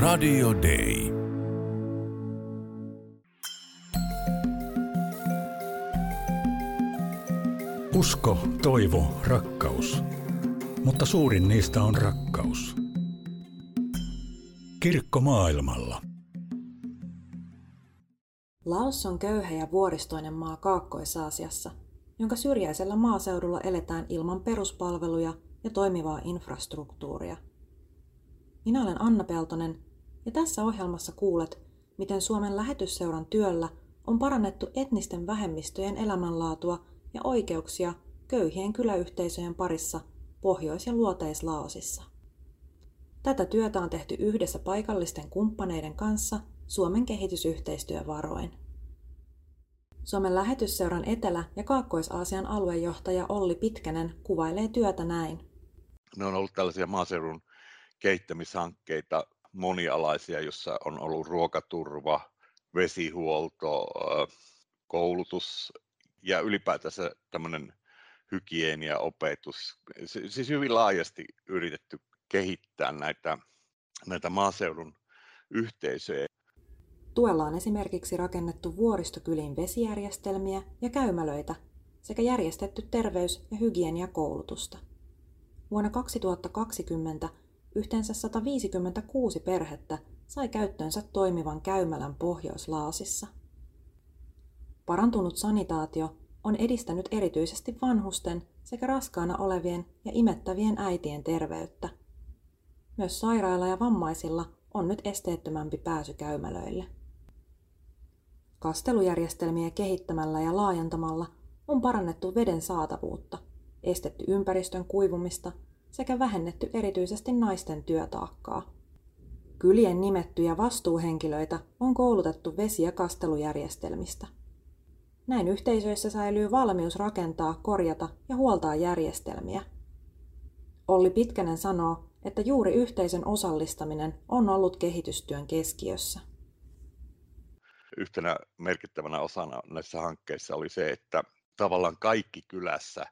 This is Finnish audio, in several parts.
Radio Day. Usko, toivo, rakkaus. Mutta suurin niistä on rakkaus. Kirkko maailmalla. Laos on köyhä ja vuoristoinen maa Kaakkois-Aasiassa, jonka syrjäisellä maaseudulla eletään ilman peruspalveluja ja toimivaa infrastruktuuria. Minä olen Anna Peltonen ja tässä ohjelmassa kuulet, miten Suomen lähetysseuran työllä on parannettu etnisten vähemmistöjen elämänlaatua ja oikeuksia köyhien kyläyhteisöjen parissa Pohjois- ja Luoteislaosissa. Tätä työtä on tehty yhdessä paikallisten kumppaneiden kanssa Suomen kehitysyhteistyövaroin. Suomen lähetysseuran Etelä- ja Kaakkois-Aasian aluejohtaja Olli Pitkänen kuvailee työtä näin. Ne on ollut tällaisia maaseudun kehittämishankkeita monialaisia, jossa on ollut ruokaturva, vesihuolto, koulutus ja ylipäätänsä tämmöinen hygienia, opetus. Siis hyvin laajasti yritetty kehittää näitä, näitä maaseudun yhteisöjä. Tuella on esimerkiksi rakennettu vuoristokyliin vesijärjestelmiä ja käymälöitä sekä järjestetty terveys- ja hygieniakoulutusta. Vuonna 2020 yhteensä 156 perhettä sai käyttöönsä toimivan käymälän Pohjois-Laosissa. Parantunut sanitaatio on edistänyt erityisesti vanhusten sekä raskaana olevien ja imettävien äitien terveyttä. Myös sairailla ja vammaisilla on nyt esteettömämpi pääsy käymälöille. Kastelujärjestelmiä kehittämällä ja laajentamalla on parannettu veden saatavuutta, estetty ympäristön kuivumista sekä vähennetty erityisesti naisten työtaakkaa. Kylien nimettyjä vastuuhenkilöitä on koulutettu vesi- ja kastelujärjestelmistä. Näin yhteisöissä säilyy valmius rakentaa, korjata ja huoltaa järjestelmiä. Olli Pitkänen sanoo, että juuri yhteisön osallistaminen on ollut kehitystyön keskiössä. Yhtenä merkittävänä osana näissä hankkeissa oli se, että tavallaan kaikki kylässä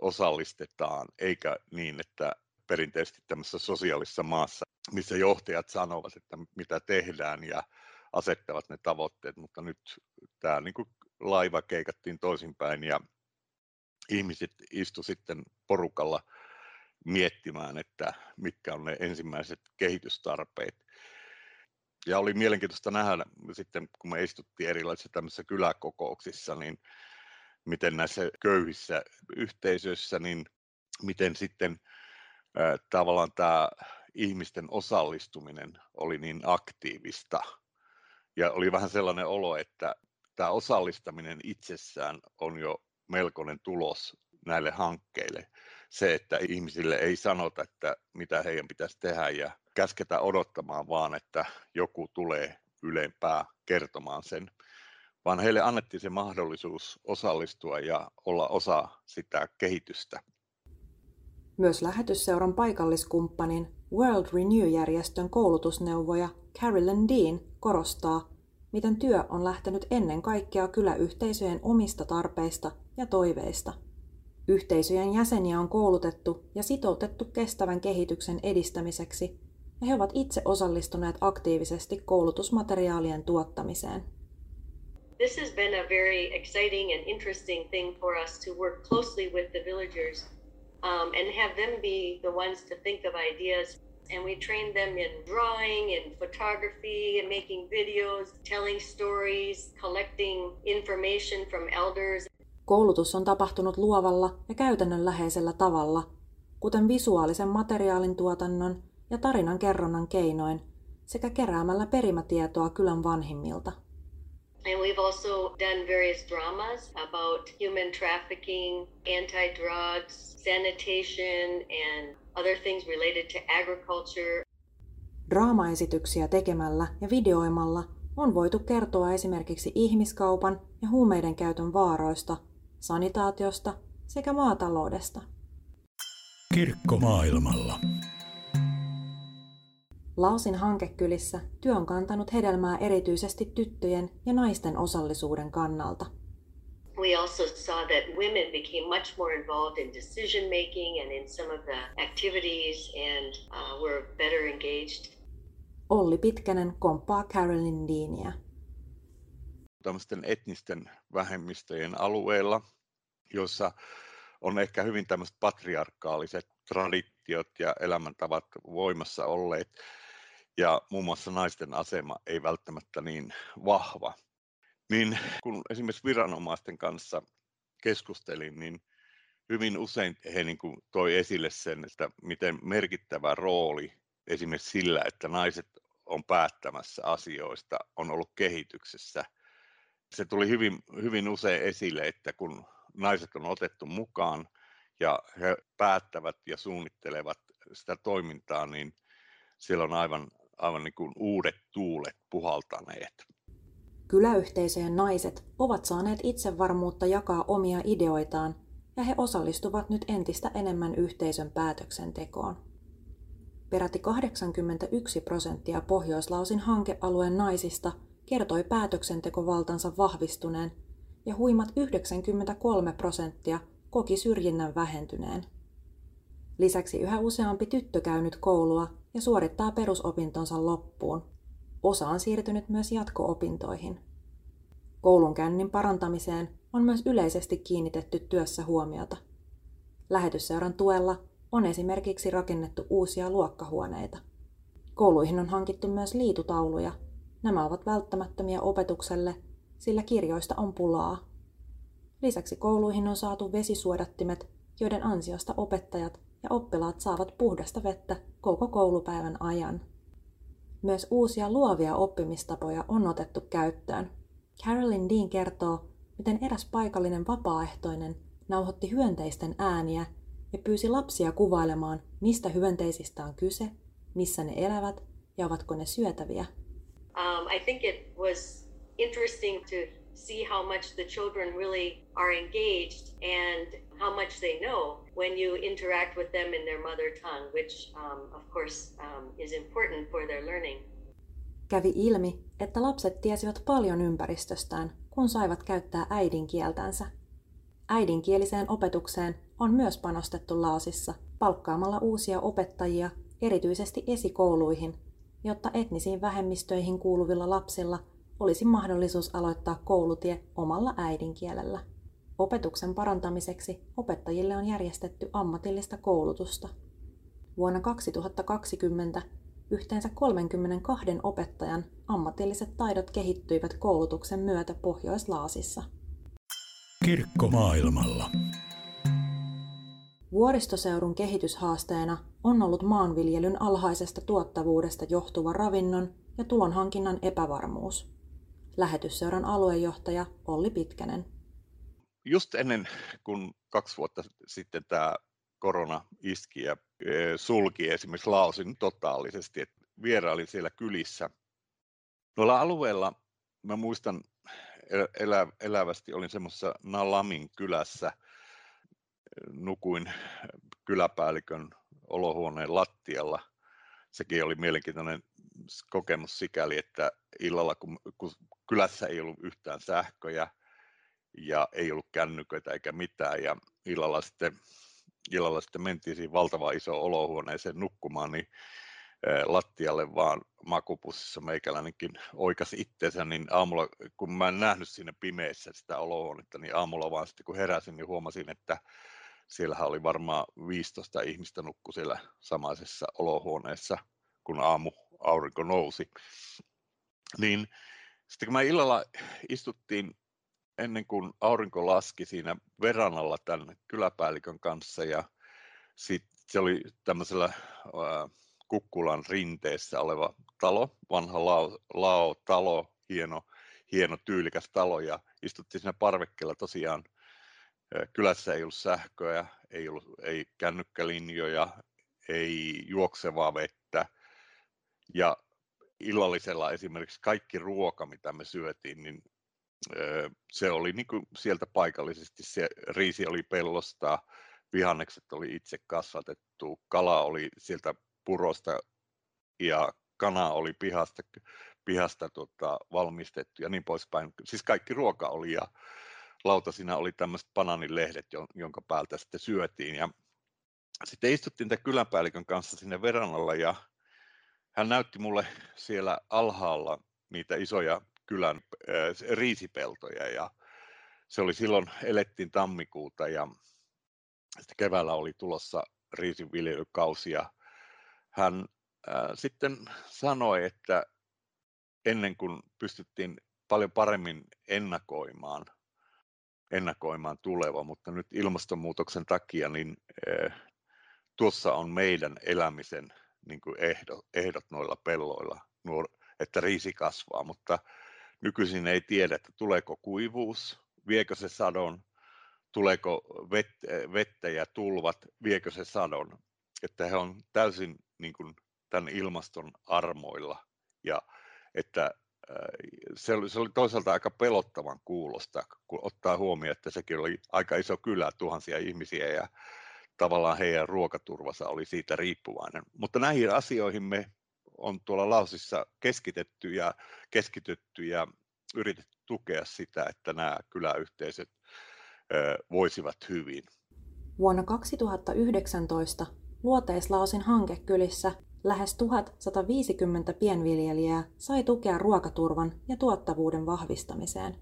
osallistetaan, eikä niin, että perinteisesti tämmöisessä sosiaalisessa maassa, missä johtajat sanovat, että mitä tehdään ja asettavat ne tavoitteet, mutta nyt tämä niin kuin laiva keikattiin toisinpäin ja ihmiset istu sitten porukalla miettimään, että mitkä on ne ensimmäiset kehitystarpeet. Ja oli mielenkiintoista nähdä sitten, kun me istuttiin erilaisissa tämmöisissä kyläkokouksissa, niin miten näissä köyhissä yhteisöissä, niin miten sitten tavallaan tämä ihmisten osallistuminen oli niin aktiivista. Ja oli vähän sellainen olo, että tämä osallistaminen itsessään on jo melkoinen tulos näille hankkeille. Se, että ihmisille ei sanota, että mitä heidän pitäisi tehdä ja käsketä odottamaan, vaan että joku tulee ylempää kertomaan sen, vaan heille annettiin se mahdollisuus osallistua ja olla osa sitä kehitystä. Myös lähetysseuran paikalliskumppanin World Renew-järjestön koulutusneuvoja Carolyn Dean korostaa, miten työ on lähtenyt ennen kaikkea kyläyhteisöjen omista tarpeista ja toiveista. Yhteisöjen jäseniä on koulutettu ja sitoutettu kestävän kehityksen edistämiseksi, ja he ovat itse osallistuneet aktiivisesti koulutusmateriaalien tuottamiseen. This has been a very exciting and interesting thing for us to work closely with the villagers um, and have them be the ones to think of ideas and we trained them in drawing and photography and making videos, telling stories, collecting information from elders. Koulutus on tapahtunut luovalla ja käytännönläheisellä tavalla, kuten visuaalisen materiaalin tuotannon ja tarinan kerronnan keinoin sekä keräämällä perimätietoa kylän vanhimmilta. And we've also done various dramas about human trafficking, anti-drugs, sanitation and other things related to agriculture. Draamaesityksiä tekemällä ja videoimalla on voitu kertoa esimerkiksi ihmiskaupan ja huumeiden käytön vaaroista, sanitaatiosta sekä maataloudesta. Kirkko maailmalla. Laosin hankekylissä työ on kantanut hedelmää erityisesti tyttöjen ja naisten osallisuuden kannalta. We also saw that women became much more involved in decision making and in some of the activities and uh, were better engaged. Olli Pitkänen komppaa Carolyn Deania. Tämmöisten etnisten vähemmistöjen alueella, joissa on ehkä hyvin tämmöiset patriarkaaliset traditiot ja elämäntavat voimassa olleet, ja muun muassa naisten asema ei välttämättä niin vahva. Niin kun esimerkiksi viranomaisten kanssa keskustelin, niin hyvin usein he niin kuin toi esille sen, että miten merkittävä rooli esimerkiksi sillä, että naiset on päättämässä asioista, on ollut kehityksessä. Se tuli hyvin, hyvin usein esille, että kun naiset on otettu mukaan ja he päättävät ja suunnittelevat sitä toimintaa, niin siellä on aivan, aivan niin kuin uudet tuulet puhaltaneet. Kyläyhteisöjen naiset ovat saaneet itsevarmuutta jakaa omia ideoitaan ja he osallistuvat nyt entistä enemmän yhteisön päätöksentekoon. Peräti 81 prosenttia Pohjoislausin hankealueen naisista kertoi päätöksentekovaltansa vahvistuneen ja huimat 93 prosenttia koki syrjinnän vähentyneen. Lisäksi yhä useampi tyttö käy nyt koulua ja suorittaa perusopintonsa loppuun. Osa on siirtynyt myös jatko-opintoihin. Koulunkäynnin parantamiseen on myös yleisesti kiinnitetty työssä huomiota. Lähetysseuran tuella on esimerkiksi rakennettu uusia luokkahuoneita. Kouluihin on hankittu myös liitutauluja. Nämä ovat välttämättömiä opetukselle, sillä kirjoista on pulaa. Lisäksi kouluihin on saatu vesisuodattimet, joiden ansiosta opettajat ja oppilaat saavat puhdasta vettä koko koulupäivän ajan. Myös uusia luovia oppimistapoja on otettu käyttöön. Carolyn Dean kertoo, miten eräs paikallinen vapaaehtoinen nauhoitti hyönteisten ääniä ja pyysi lapsia kuvailemaan, mistä hyönteisistä on kyse, missä ne elävät ja ovatko ne syötäviä. Um, I think it was interesting to see how much the children really are engaged and how much they know when you interact with them in their mother tongue, which um, of course um, is important for their learning. Kävi ilmi, että lapset tiesivät paljon ympäristöstään, kun saivat käyttää äidinkieltänsä. Äidinkieliseen opetukseen on myös panostettu Laosissa palkkaamalla uusia opettajia erityisesti esikouluihin, jotta etnisiin vähemmistöihin kuuluvilla lapsilla olisi mahdollisuus aloittaa koulutie omalla äidinkielellä. Opetuksen parantamiseksi opettajille on järjestetty ammatillista koulutusta. Vuonna 2020 yhteensä 32 opettajan ammatilliset taidot kehittyivät koulutuksen myötä Pohjois-Laasissa. Kirkko maailmalla. Vuoristoseudun kehityshaasteena on ollut maanviljelyn alhaisesta tuottavuudesta johtuva ravinnon ja tulonhankinnan epävarmuus. Lähetysseuran aluejohtaja Olli Pitkänen. Just ennen kun kaksi vuotta sitten tämä korona iski ja e, sulki esimerkiksi Laosin totaalisesti, että vierailin siellä kylissä. Tuolla alueella mä muistan elä, elävästi, olin semmoisessa Nalamin kylässä, nukuin kyläpäällikön olohuoneen lattialla. Sekin oli mielenkiintoinen kokemus sikäli, että illalla kun, kun kylässä ei ollut yhtään sähköjä ja ei ollut kännyköitä eikä mitään ja illalla sitten, illalla sitten mentiin siihen valtavan iso olohuoneeseen nukkumaan, niin lattialle vaan makupussissa meikäläinenkin oikasi itseensä, niin aamulla, kun mä en nähnyt siinä pimeässä sitä olohuonetta, niin aamulla vaan sitten kun heräsin, niin huomasin, että siellähän oli varmaan 15 ihmistä nukku siellä samaisessa olohuoneessa, kun aamu aurinko nousi. Niin sitten kun mä illalla istuttiin ennen kuin aurinko laski siinä veranalla tämän kyläpäällikön kanssa ja sitten se oli tämmöisellä Kukkulan rinteessä oleva talo, vanha lao, lao-talo, hieno, hieno tyylikäs talo ja istuttiin siinä parvekkeella tosiaan. Kylässä ei ollut sähköä, ei, ollut, ei kännykkälinjoja, ei juoksevaa vettä ja illallisella esimerkiksi kaikki ruoka, mitä me syötiin, niin se oli niin kuin sieltä paikallisesti, se riisi oli pellosta, vihannekset oli itse kasvatettu, kala oli sieltä purosta ja kana oli pihasta, pihasta tota, valmistettu ja niin poispäin. Siis kaikki ruoka oli ja lautasina oli tämmöiset bananilehdet, jonka päältä sitten syötiin. Ja sitten istuttiin tämän kyläpäällikön kanssa sinne verannalla ja hän näytti mulle siellä alhaalla niitä isoja kylän äh, riisipeltoja ja se oli silloin, elettiin tammikuuta ja sitten keväällä oli tulossa riisinviljelykausi ja hän äh, sitten sanoi, että ennen kuin pystyttiin paljon paremmin ennakoimaan, ennakoimaan tuleva, mutta nyt ilmastonmuutoksen takia niin äh, tuossa on meidän elämisen niin kuin ehdot, ehdot noilla pelloilla, nuor, että riisi kasvaa, mutta nykyisin ei tiedä, että tuleeko kuivuus, viekö se sadon, tuleeko vettä ja tulvat, viekö se sadon. Että he on täysin niin kuin tämän ilmaston armoilla ja että äh, se oli, se oli toisaalta aika pelottavan kuulosta, kun ottaa huomioon, että sekin oli aika iso kylä, tuhansia ihmisiä ja tavallaan heidän ruokaturvansa oli siitä riippuvainen. Mutta näihin asioihin me on tuolla Lausissa keskitetty ja keskitytty ja yritetty tukea sitä, että nämä kyläyhteisöt voisivat hyvin. Vuonna 2019 Luoteislausin hankekylissä lähes 1150 pienviljelijää sai tukea ruokaturvan ja tuottavuuden vahvistamiseen.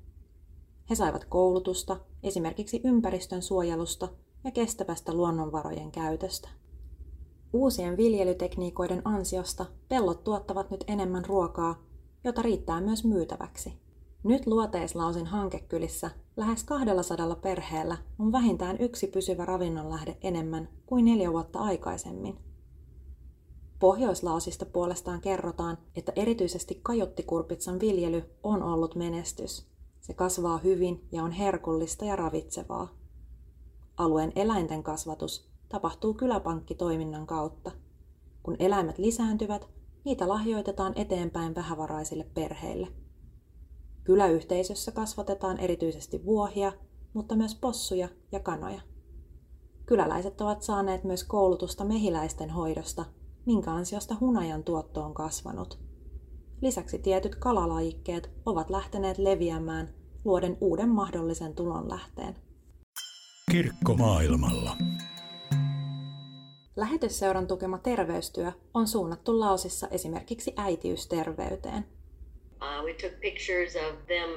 He saivat koulutusta esimerkiksi ympäristön suojelusta ja kestävästä luonnonvarojen käytöstä. Uusien viljelytekniikoiden ansiosta pellot tuottavat nyt enemmän ruokaa, jota riittää myös myytäväksi. Nyt Luoteislausin hankekylissä lähes 200 perheellä on vähintään yksi pysyvä ravinnonlähde enemmän kuin neljä vuotta aikaisemmin. Pohjoislausista puolestaan kerrotaan, että erityisesti kajottikurpitsan viljely on ollut menestys. Se kasvaa hyvin ja on herkullista ja ravitsevaa. Alueen eläinten kasvatus tapahtuu kyläpankkitoiminnan kautta. Kun eläimet lisääntyvät, niitä lahjoitetaan eteenpäin vähävaraisille perheille. Kyläyhteisössä kasvatetaan erityisesti vuohia, mutta myös possuja ja kanoja. Kyläläiset ovat saaneet myös koulutusta mehiläisten hoidosta, minkä ansiosta hunajan tuotto on kasvanut. Lisäksi tietyt kalalajikkeet ovat lähteneet leviämään luoden uuden mahdollisen tulonlähteen. Kirkko maailmalla. Lähetysseuran tukema terveystyö on suunnattu Laosissa esimerkiksi äitiysterveyteen – Uh, we took pictures of them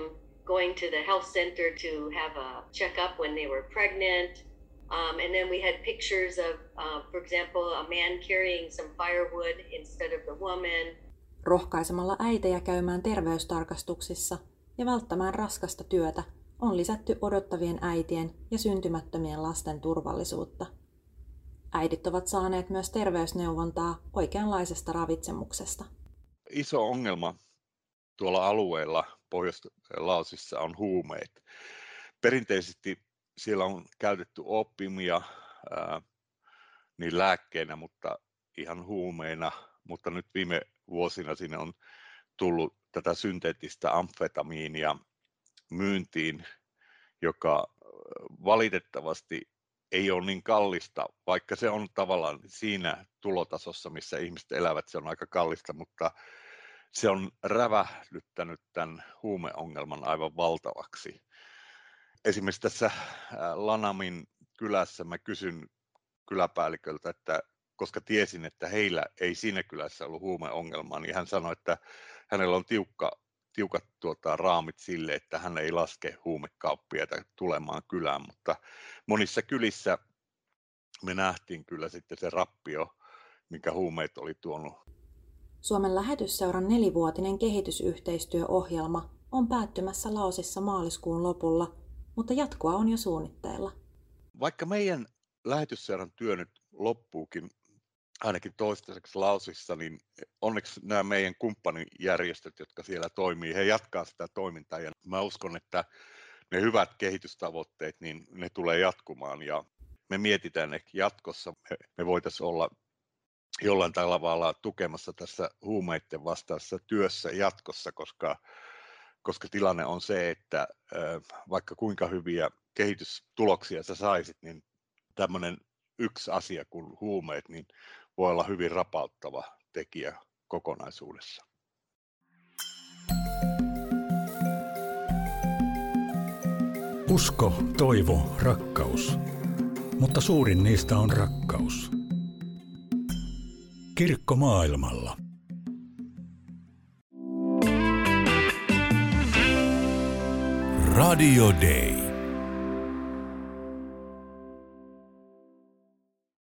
going to the health center to have a checkup when they were pregnant. Um, and then we had pictures of, uh, for example, a man carrying some firewood instead of the woman. Rohkaisemalla äitejä käymään terveystarkastuksissa ja välttämään raskasta työtä on lisätty odottavien äitien ja syntymättömien lasten turvallisuutta. Äidit ovat saaneet myös terveysneuvontaa oikeanlaisesta ravitsemuksesta. Iso ongelma tuolla alueella Pohjois-Laosissa on huumeet. Perinteisesti siellä on käytetty oppimia ää, niin lääkkeenä, mutta ihan huumeina, mutta nyt viime vuosina sinne on tullut tätä synteettistä amfetamiinia myyntiin, joka valitettavasti ei ole niin kallista, vaikka se on tavallaan siinä tulotasossa, missä ihmiset elävät, se on aika kallista, mutta se on rävähdyttänyt tämän huumeongelman aivan valtavaksi. Esimerkiksi tässä Lanamin kylässä mä kysyn kyläpäälliköltä, että koska tiesin, että heillä ei siinä kylässä ollut huumeongelmaa, niin hän sanoi, että hänellä on tiukka, tiukat tuota, raamit sille, että hän ei laske huumekauppiaita tulemaan kylään, mutta monissa kylissä me nähtiin kyllä sitten se rappio, mikä huumeet oli tuonut Suomen lähetysseuran nelivuotinen kehitysyhteistyöohjelma on päättymässä Laosissa maaliskuun lopulla, mutta jatkoa on jo suunnitteilla. Vaikka meidän lähetysseuran työ nyt loppuukin ainakin toistaiseksi Laosissa, niin onneksi nämä meidän kumppanijärjestöt, jotka siellä toimii, he jatkaa sitä toimintaa. Ja mä uskon, että ne hyvät kehitystavoitteet, niin ne tulee jatkumaan. Ja me mietitään, että jatkossa me voitaisiin olla jollain tavalla tukemassa tässä huumeiden vastaassa työssä jatkossa, koska, koska tilanne on se, että vaikka kuinka hyviä kehitystuloksia sä saisit, niin tämmöinen yksi asia kuin huumeet, niin voi olla hyvin rapauttava tekijä kokonaisuudessa. Usko, toivo, rakkaus. Mutta suurin niistä on rakkaus. Kirkko maailmalla. Radio Day.